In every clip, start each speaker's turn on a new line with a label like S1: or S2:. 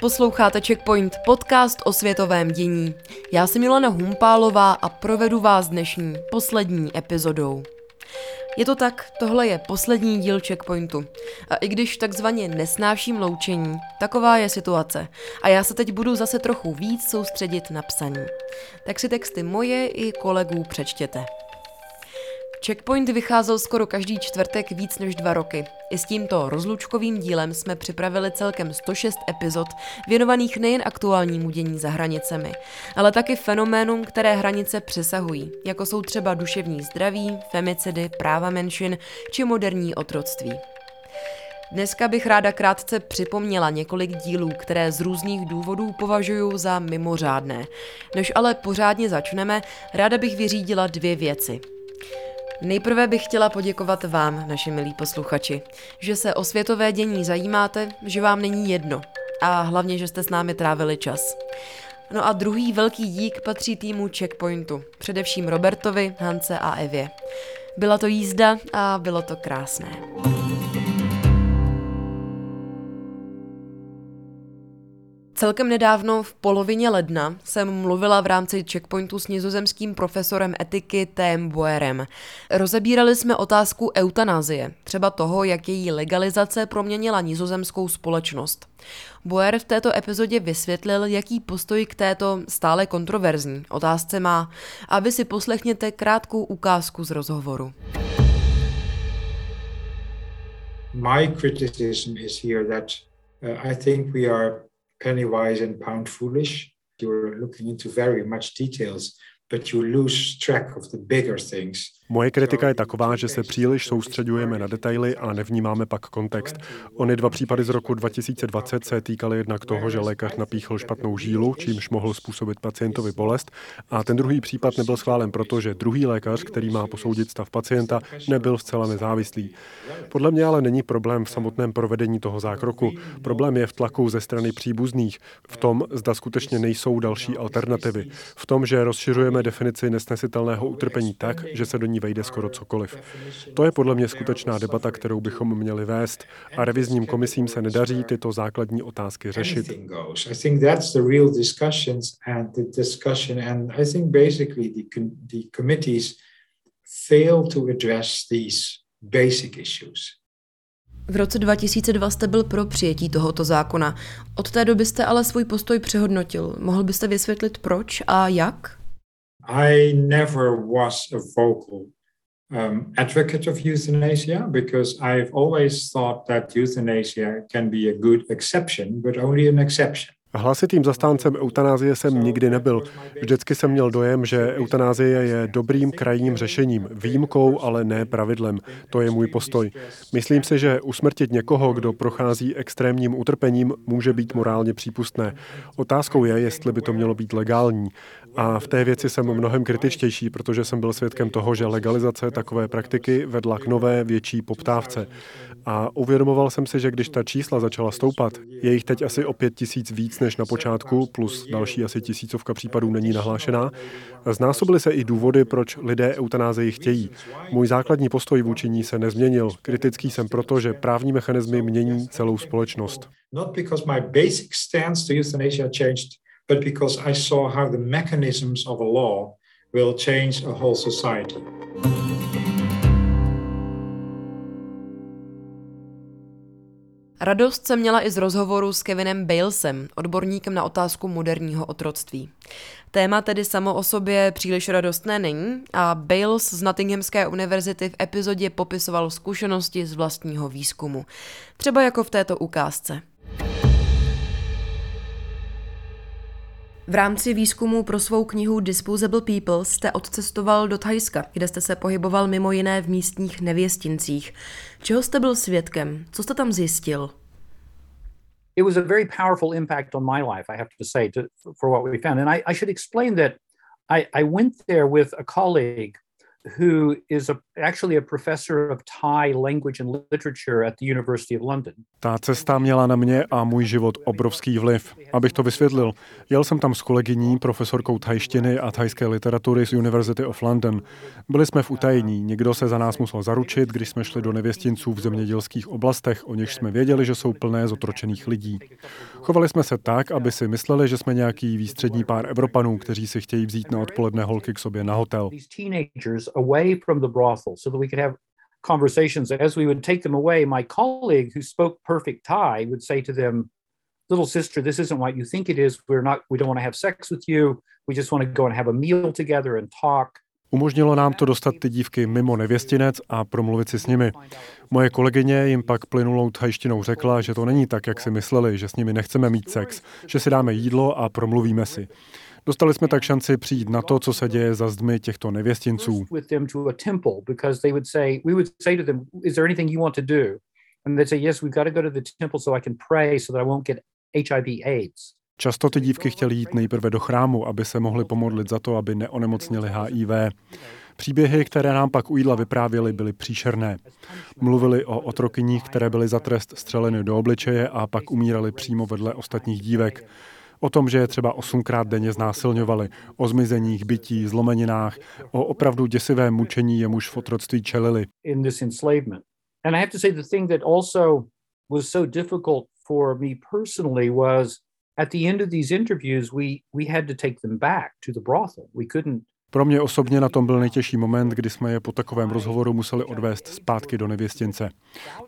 S1: Posloucháte Checkpoint, podcast o světovém dění. Já jsem Milena Humpálová a provedu vás dnešní, poslední epizodou. Je to tak, tohle je poslední díl Checkpointu. A i když takzvaně nesnáším loučení, taková je situace. A já se teď budu zase trochu víc soustředit na psaní. Tak si texty moje i kolegů přečtěte. Checkpoint vycházel skoro každý čtvrtek víc než dva roky. I s tímto rozlučkovým dílem jsme připravili celkem 106 epizod, věnovaných nejen aktuálnímu dění za hranicemi, ale taky fenoménům, které hranice přesahují, jako jsou třeba duševní zdraví, femicidy, práva menšin či moderní otroctví. Dneska bych ráda krátce připomněla několik dílů, které z různých důvodů považuji za mimořádné. Než ale pořádně začneme, ráda bych vyřídila dvě věci. Nejprve bych chtěla poděkovat vám, naši milí posluchači, že se o světové dění zajímáte, že vám není jedno a hlavně, že jste s námi trávili čas. No a druhý velký dík patří týmu Checkpointu, především Robertovi, Hance a Evě. Byla to jízda a bylo to krásné. Celkem nedávno, v polovině ledna, jsem mluvila v rámci checkpointu s nizozemským profesorem etiky T.M. Boerem. Rozebírali jsme otázku eutanázie, třeba toho, jak její legalizace proměnila nizozemskou společnost. Boer v této epizodě vysvětlil, jaký postoj k této stále kontroverzní otázce má a vy si poslechněte krátkou ukázku z rozhovoru.
S2: My criticism is here that uh, I think we are penny wise and pound foolish. You're looking into very much details, but you lose track of the bigger things.
S3: Moje kritika je taková, že se příliš soustředujeme na detaily a nevnímáme pak kontext. Ony dva případy z roku 2020 se týkaly jednak toho, že lékař napíchl špatnou žílu, čímž mohl způsobit pacientovi bolest, a ten druhý případ nebyl schválen proto, že druhý lékař, který má posoudit stav pacienta, nebyl zcela nezávislý. Podle mě ale není problém v samotném provedení toho zákroku. Problém je v tlaku ze strany příbuzných, v tom, zda skutečně nejsou další alternativy, v tom, že rozšiřujeme definici nesnesitelného utrpení tak, že se do ní vejde skoro cokoliv. To je podle mě skutečná debata, kterou bychom měli vést a revizním komisím se nedaří tyto základní otázky řešit.
S2: Fail to address these basic issues.
S1: V roce 2002 jste byl pro přijetí tohoto zákona. Od té doby jste ale svůj postoj přehodnotil. Mohl byste vysvětlit proč a jak?
S2: I never was a vocal um, advocate of euthanasia because I've always thought that euthanasia can be a good exception, but only an exception.
S3: Hlasitým zastáncem eutanázie jsem nikdy nebyl. Vždycky jsem měl dojem, že eutanázie je dobrým krajním řešením, výjimkou, ale ne pravidlem. To je můj postoj. Myslím si, že usmrtit někoho, kdo prochází extrémním utrpením, může být morálně přípustné. Otázkou je, jestli by to mělo být legální. A v té věci jsem mnohem kritičtější, protože jsem byl svědkem toho, že legalizace takové praktiky vedla k nové, větší poptávce. A uvědomoval jsem si, že když ta čísla začala stoupat, je jich teď asi o pět tisíc víc než na počátku, plus další asi tisícovka případů není nahlášená, znásobily se i důvody, proč lidé eutanázii chtějí. Můj základní postoj vůči ní se nezměnil. Kritický jsem proto, že právní mechanismy mění celou společnost.
S2: Not because my basic stance to euthanasia changed, but because I saw how the mechanisms of a law will change a whole society.
S1: Radost se měla i z rozhovoru s Kevinem Balesem, odborníkem na otázku moderního otroctví. Téma tedy samo o sobě příliš radostné není a Bales z Nottinghamské univerzity v epizodě popisoval zkušenosti z vlastního výzkumu. Třeba jako v této ukázce. V rámci výzkumu pro svou knihu Disposable People jste odcestoval do Thajska, kde jste se pohyboval mimo jiné v místních nevěstincích. Čeho jste byl svědkem? Co jste tam zjistil?
S3: It was a very powerful impact on my life, I have to say, to, for what we found. And I, I should explain that I, I went there with a colleague who is a, actually a professor of Thai language and literature at the University of London.
S4: Ta cesta měla na mě a můj život obrovský vliv. Abych to vysvětlil, jel jsem tam s kolegyní, profesorkou thajštiny a thajské literatury z University of London. Byli jsme v utajení, někdo se za nás musel zaručit, když jsme šli do nevěstinců v zemědělských oblastech, o nichž jsme věděli, že jsou plné zotročených lidí. Chovali jsme se tak, aby si mysleli, že jsme nějaký výstřední pár Evropanů, kteří si chtějí vzít na odpoledne holky k sobě na hotel.
S3: Away from the brothel so that we could have conversations. As we would take them away, my colleague who spoke perfect Thai would say to them, little sister, this isn't what you think it is. We're not, we don't want to have sex with you. We just want to go and have a meal together and talk.
S4: Umožnilo nám to dostat ty dívky mimo nevěstinec a promluvit si s nimi. Moje kolegyně jim pak plynulou thajštinou řekla, že to není tak, jak si mysleli, že s nimi nechceme mít sex, že si dáme jídlo a promluvíme si. Dostali jsme tak šanci přijít na to, co se děje za zdmi těchto nevěstinců. Často ty dívky chtěly jít nejprve do chrámu, aby se mohly pomodlit za to, aby neonemocnili HIV. Příběhy, které nám pak u jídla vyprávěli, byly příšerné. Mluvili o otrokyních, které byly za trest střeleny do obličeje a pak umírali přímo vedle ostatních dívek. O tom, že je třeba osmkrát denně znásilňovali, o zmizeních, bytí, zlomeninách, o opravdu děsivém mučení, jemuž v otroctví čelili.
S3: At the end of these interviews we we had to take them back to the brothel. We couldn't
S4: pro mě osobně na tom byl nejtěžší moment, kdy jsme je po takovém rozhovoru museli odvést zpátky do nevěstince.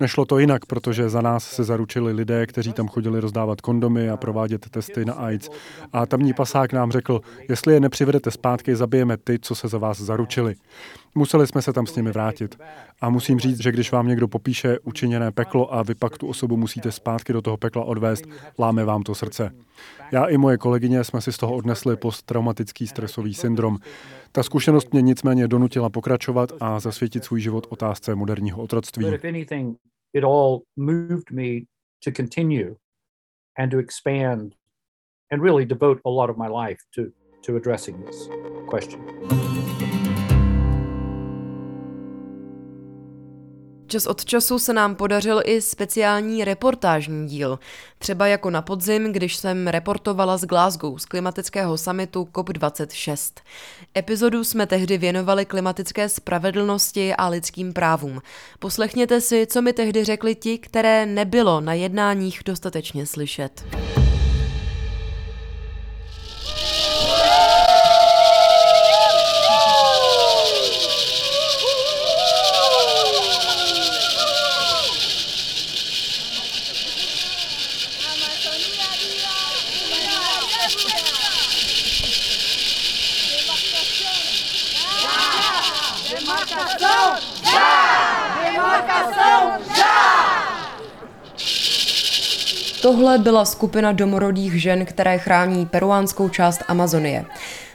S4: Nešlo to jinak, protože za nás se zaručili lidé, kteří tam chodili rozdávat kondomy a provádět testy na AIDS. A tamní pasák nám řekl, jestli je nepřivedete zpátky, zabijeme ty, co se za vás zaručili. Museli jsme se tam s nimi vrátit. A musím říct, že když vám někdo popíše učiněné peklo a vy pak tu osobu musíte zpátky do toho pekla odvést, láme vám to srdce. Já i moje kolegyně jsme si z toho odnesli posttraumatický stresový syndrom. Ta zkušenost mě nicméně donutila pokračovat a zasvětit svůj život otázce moderního otroctví. and really devote a lot of my life to, to addressing this question.
S1: Čas od času se nám podařil i speciální reportážní díl. Třeba jako na podzim, když jsem reportovala z Glasgow z klimatického samitu COP26. Epizodu jsme tehdy věnovali klimatické spravedlnosti a lidským právům. Poslechněte si, co mi tehdy řekli ti, které nebylo na jednáních dostatečně slyšet. Tohle byla skupina domorodých žen, které chrání peruánskou část Amazonie.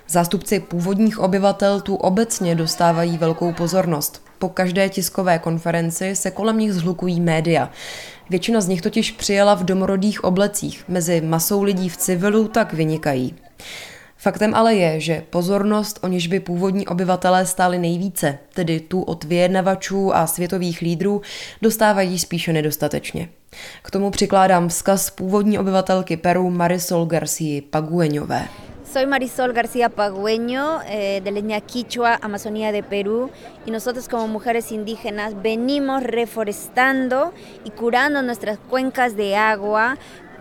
S1: Zástupci původních obyvatel tu obecně dostávají velkou pozornost. Po každé tiskové konferenci se kolem nich zhlukují média. Většina z nich totiž přijela v domorodých oblecích. Mezi masou lidí v civilu tak vynikají. Faktem ale je, že pozornost, o níž by původní obyvatelé stáli nejvíce, tedy tu od vyjednavačů a světových lídrů, dostávají spíše nedostatečně. K tomu přikládám vzkaz původní obyvatelky Peru Marisol García Pagueñové.
S5: Soy Marisol García Pagüeño, eh, de Leña Quichua, Amazonía de Perú, y nosotros como mujeres indígenas venimos reforestando y curando nuestras cuencas de agua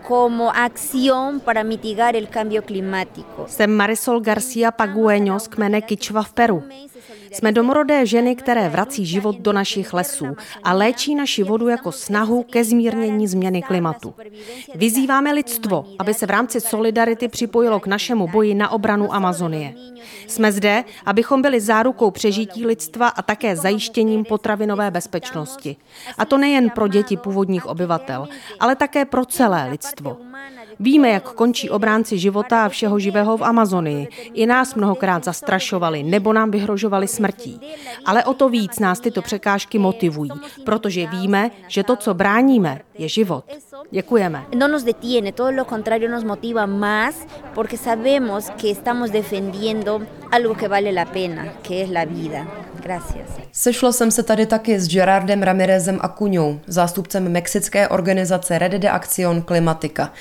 S5: como acción para mitigar el cambio climático.
S6: Jsem Marisol García Pagueño z kmene Kičva v Peru. Jsme domorodé ženy, které vrací život do našich lesů a léčí naši vodu jako snahu ke zmírnění změny klimatu. Vyzýváme lidstvo, aby se v rámci solidarity připojilo k našemu boji na obranu Amazonie. Jsme zde, abychom byli zárukou přežití lidstva a také zajištěním potravinové bezpečnosti. A to nejen pro děti původních obyvatel, ale také pro celé lidstvo.
S7: Víme, jak končí obránci života a všeho živého v Amazonii. I nás mnohokrát zastrašovali nebo nám vyhrožovali smrtí. Ale o to víc nás tyto překážky motivují, protože víme, že to, co bráníme, je život. Děkujeme.
S5: No nos detiene, todo lo contrario nos motiva más porque sabemos que estamos defendiendo algo que vale la pena, que es la vida. Gracias.
S1: Sešla jsem se tady taky s Gerardem Ramirezem Acuñou, zástupcem mexické organizace Red de Acción Climatica.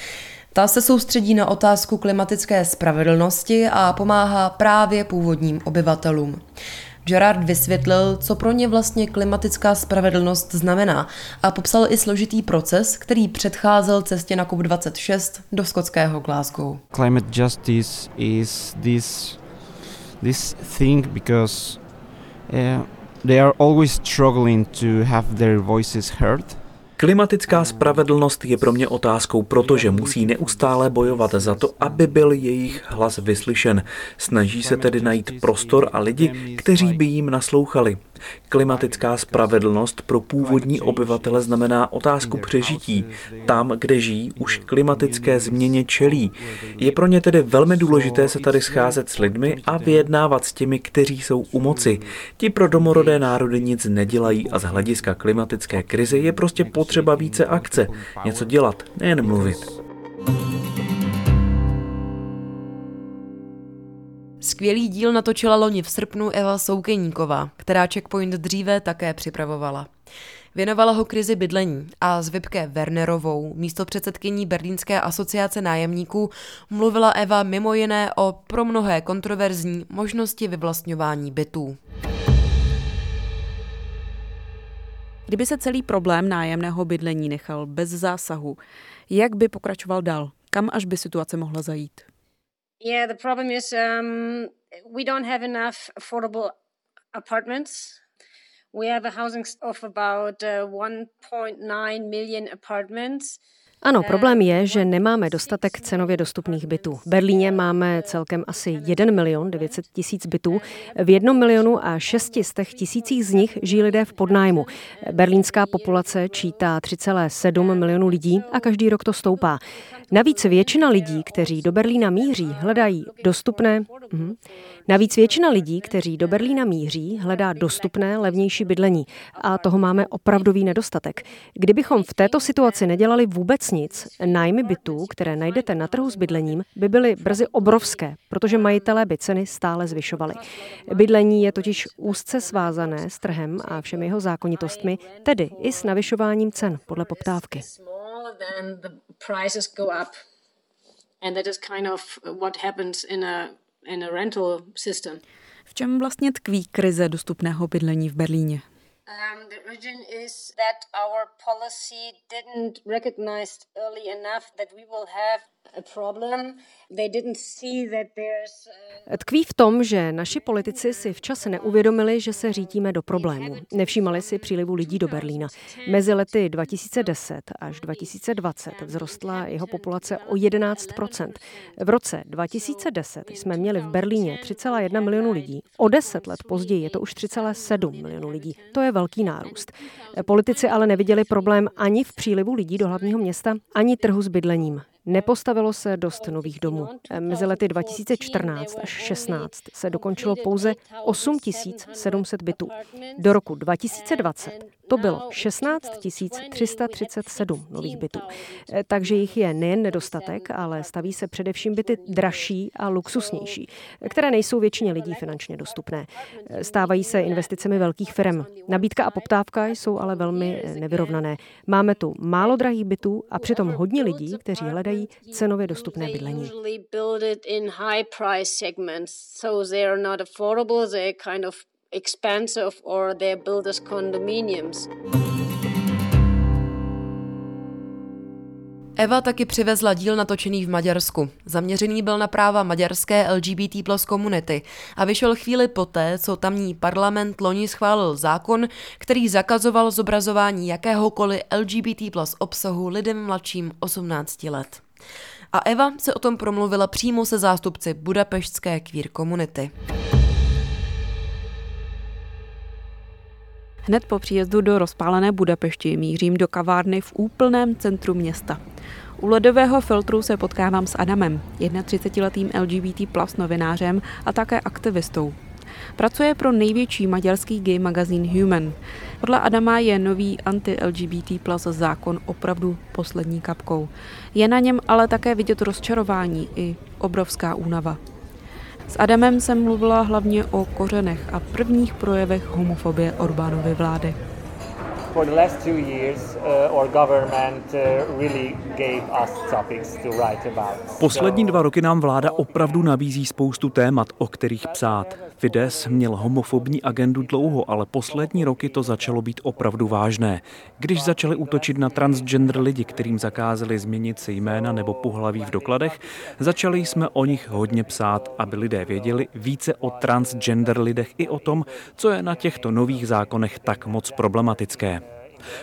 S1: Ta se soustředí na otázku klimatické spravedlnosti a pomáhá právě původním obyvatelům. Gerard vysvětlil, co pro ně vlastně klimatická spravedlnost znamená a popsal i složitý proces, který předcházel cestě na COP26 do skotského Glasgow.
S8: Climate justice is this this thing because uh, they are always struggling to have their voices heard.
S9: Klimatická spravedlnost je pro mě otázkou, protože musí neustále bojovat za to, aby byl jejich hlas vyslyšen. Snaží se tedy najít prostor a lidi, kteří by jim naslouchali. Klimatická spravedlnost pro původní obyvatele znamená otázku přežití. Tam, kde žijí, už klimatické změně čelí. Je pro ně tedy velmi důležité se tady scházet s lidmi a vyjednávat s těmi, kteří jsou u moci. Ti pro domorodé národy nic nedělají a z hlediska klimatické krize je prostě potřeba více akce. Něco dělat, nejen mluvit.
S1: Skvělý díl natočila loni v srpnu Eva Soukeníková, která Checkpoint dříve také připravovala. Věnovala ho krizi bydlení a s Vipke Wernerovou, místo předsedkyní Berlínské asociace nájemníků, mluvila Eva mimo jiné o pro mnohé kontroverzní možnosti vyvlastňování bytů.
S10: Kdyby se celý problém nájemného bydlení nechal bez zásahu, jak by pokračoval dál? Kam až by situace mohla zajít?
S11: Yeah, the problem is um, we don't have enough affordable apartments. We have a housing of about uh, 1.9 million apartments.
S7: Ano, problém je, že nemáme dostatek cenově dostupných bytů. V Berlíně máme celkem asi 1 milion 900 tisíc bytů. V 1 milionu a 600 tisících z nich žijí lidé v podnájmu. Berlínská populace čítá 3,7 milionů lidí a každý rok to stoupá. Navíc většina lidí, kteří do Berlína míří, hledají dostupné. Mhm. Navíc většina lidí, kteří do Berlína míří, hledá dostupné, levnější bydlení. A toho máme opravdový nedostatek. Kdybychom v této situaci nedělali vůbec nic, nájmy bytů, které najdete na trhu s bydlením, by byly brzy obrovské, protože majitelé by ceny stále zvyšovali. Bydlení je totiž úzce svázané s trhem a všemi jeho zákonitostmi, tedy i s navyšováním cen podle poptávky.
S11: And that is kind of what happens in a, in a rental system.
S10: V čem vlastně tkví krize dostupného bydlení v Berlíně?
S11: Um, the origin is that our policy didn't recognize early enough that we will have uh...
S7: Tkví v tom, že naši politici si včas neuvědomili, že se řítíme do problému. Nevšímali si přílivu lidí do Berlína. Mezi lety 2010 až 2020 vzrostla jeho populace o 11% V roce 2010 jsme měli v Berlíně 3,1 milionu lidí. O 10 let později je to už 3,7 milionu lidí. To je velký nárůst. Politici ale neviděli problém ani v přílivu lidí do hlavního města, ani trhu s bydlením. Nepostavilo se dost nových domů. Mezi lety 2014 až 16 se dokončilo pouze 8 700 bytů. Do roku 2020 to bylo 16 337 nových bytů. Takže jich je nejen nedostatek, ale staví se především byty dražší a luxusnější, které nejsou většině lidí finančně dostupné. Stávají se investicemi velkých firm. Nabídka a poptávka jsou ale velmi nevyrovnané. Máme tu málo drahých bytů a přitom hodně lidí, kteří hledají cenově dostupné bydlení.
S11: Expensive or they're built as condominiums.
S1: Eva taky přivezla díl natočený v Maďarsku. Zaměřený byl na práva maďarské LGBT plus komunity a vyšel chvíli poté, co tamní parlament loni schválil zákon, který zakazoval zobrazování jakéhokoliv LGBT plus obsahu lidem mladším 18 let. A Eva se o tom promluvila přímo se zástupci budapeštské queer komunity.
S10: Hned po příjezdu do rozpálené Budapešti mířím do kavárny v úplném centru města. U ledového filtru se potkávám s Adamem, 31-letým LGBT plus novinářem a také aktivistou. Pracuje pro největší maďarský gay magazín Human. Podle Adama je nový anti-LGBT plus zákon opravdu poslední kapkou. Je na něm ale také vidět rozčarování i obrovská únava. S Adamem jsem mluvila hlavně o kořenech a prvních projevech homofobie Orbánovy vlády.
S12: For the last two years, uh, our government uh, really gave us topics to write about.
S9: Poslední dva roky nám vláda opravdu nabízí spoustu témat, o kterých psát. Fides měl homofobní agendu dlouho, ale poslední roky to začalo být opravdu vážné. Když začali útočit na transgender lidi, kterým zakázali změnit si jména nebo pohlaví v dokladech, začali jsme o nich hodně psát, aby lidé věděli více o transgender lidech i o tom, co je na těchto nových zákonech tak moc problematické.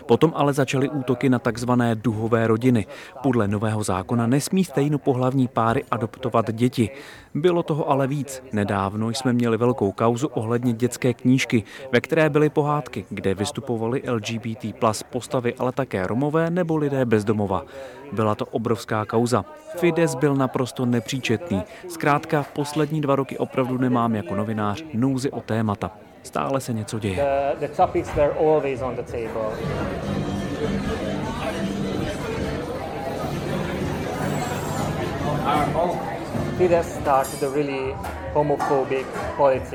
S9: Potom ale začaly útoky na takzvané duhové rodiny. Podle nového zákona nesmí stejnopohlavní páry adoptovat děti. Bylo toho ale víc. Nedávno jsme měli velkou kauzu ohledně dětské knížky, ve které byly pohádky, kde vystupovali LGBT plus postavy, ale také Romové nebo lidé bezdomova. Byla to obrovská kauza. Fides byl naprosto nepříčetný. Zkrátka, poslední dva roky opravdu nemám jako novinář nouzi o témata. Stále se něco děje.
S12: The, the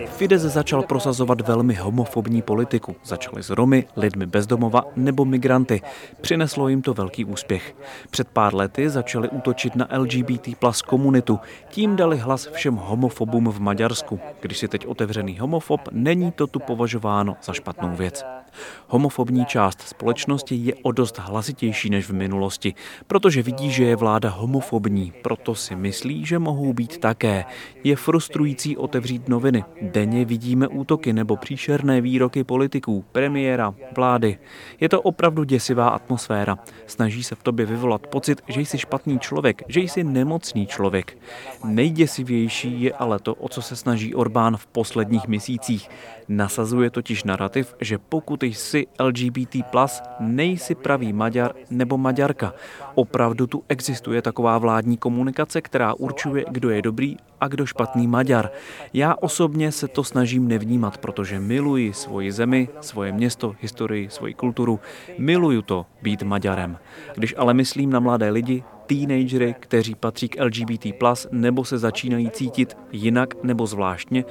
S9: Fides začal prosazovat velmi homofobní politiku. Začali s Romy, lidmi bezdomova nebo migranty. Přineslo jim to velký úspěch. Před pár lety začali útočit na LGBT plus komunitu. Tím dali hlas všem homofobům v Maďarsku. Když si teď otevřený homofob, není to tu považováno za špatnou věc. Homofobní část společnosti je o dost hlasitější než v minulosti, protože vidí, že je vláda homofobní, proto si myslí, že mohou být také. Je frustrující otevřít noviny. Denně vidíme útoky nebo příšerné výroky politiků, premiéra, vlády. Je to opravdu děsivá atmosféra. Snaží se v tobě vyvolat pocit, že jsi špatný člověk, že jsi nemocný člověk. Nejděsivější je ale to, o co se snaží Orbán v posledních měsících. Nasazuje totiž narrativ, že pokud jsi LGBT+, nejsi pravý Maďar nebo Maďarka. Opravdu tu existuje taková vládní komunikace, která určuje, kdo je dobrý a kdo špatný Maďar. Já osobně se to snažím nevnímat, protože miluji svoji zemi, svoje město, historii, svoji kulturu. Miluju to být Maďarem. Když ale myslím na mladé lidi, teenagery, kteří patří k LGBT+, nebo se začínají cítit jinak nebo zvláštně,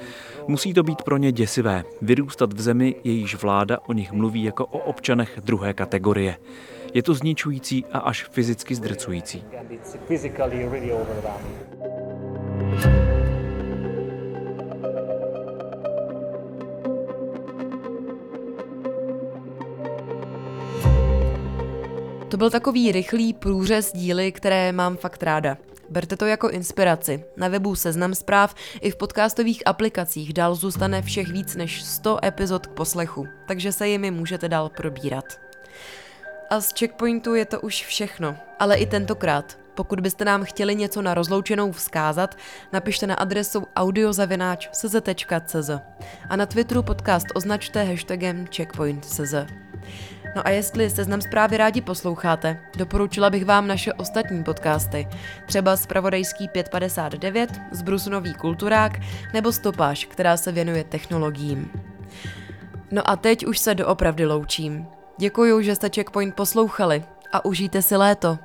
S9: musí to být pro ně děsivé. Vyrůstat v zemi, jejíž vláda o nich mluví jako o občanech druhé kategorie. Je to zničující a až fyzicky zdrcující.
S1: To byl takový rychlý průřez díly, které mám fakt ráda. Berte to jako inspiraci. Na webu Seznam zpráv i v podcastových aplikacích dál zůstane všech víc než 100 epizod k poslechu, takže se jimi můžete dál probírat. A z checkpointu je to už všechno, ale i tentokrát. Pokud byste nám chtěli něco na rozloučenou vzkázat, napište na adresu audiozavináč.cz a na Twitteru podcast označte hashtagem checkpoint.cz. No a jestli seznam zprávy rádi posloucháte, doporučila bych vám naše ostatní podcasty, třeba Spravodajský 559, Zbrusunový kulturák nebo Stopáž, která se věnuje technologiím. No a teď už se doopravdy loučím. Děkuju, že jste Checkpoint poslouchali a užijte si léto.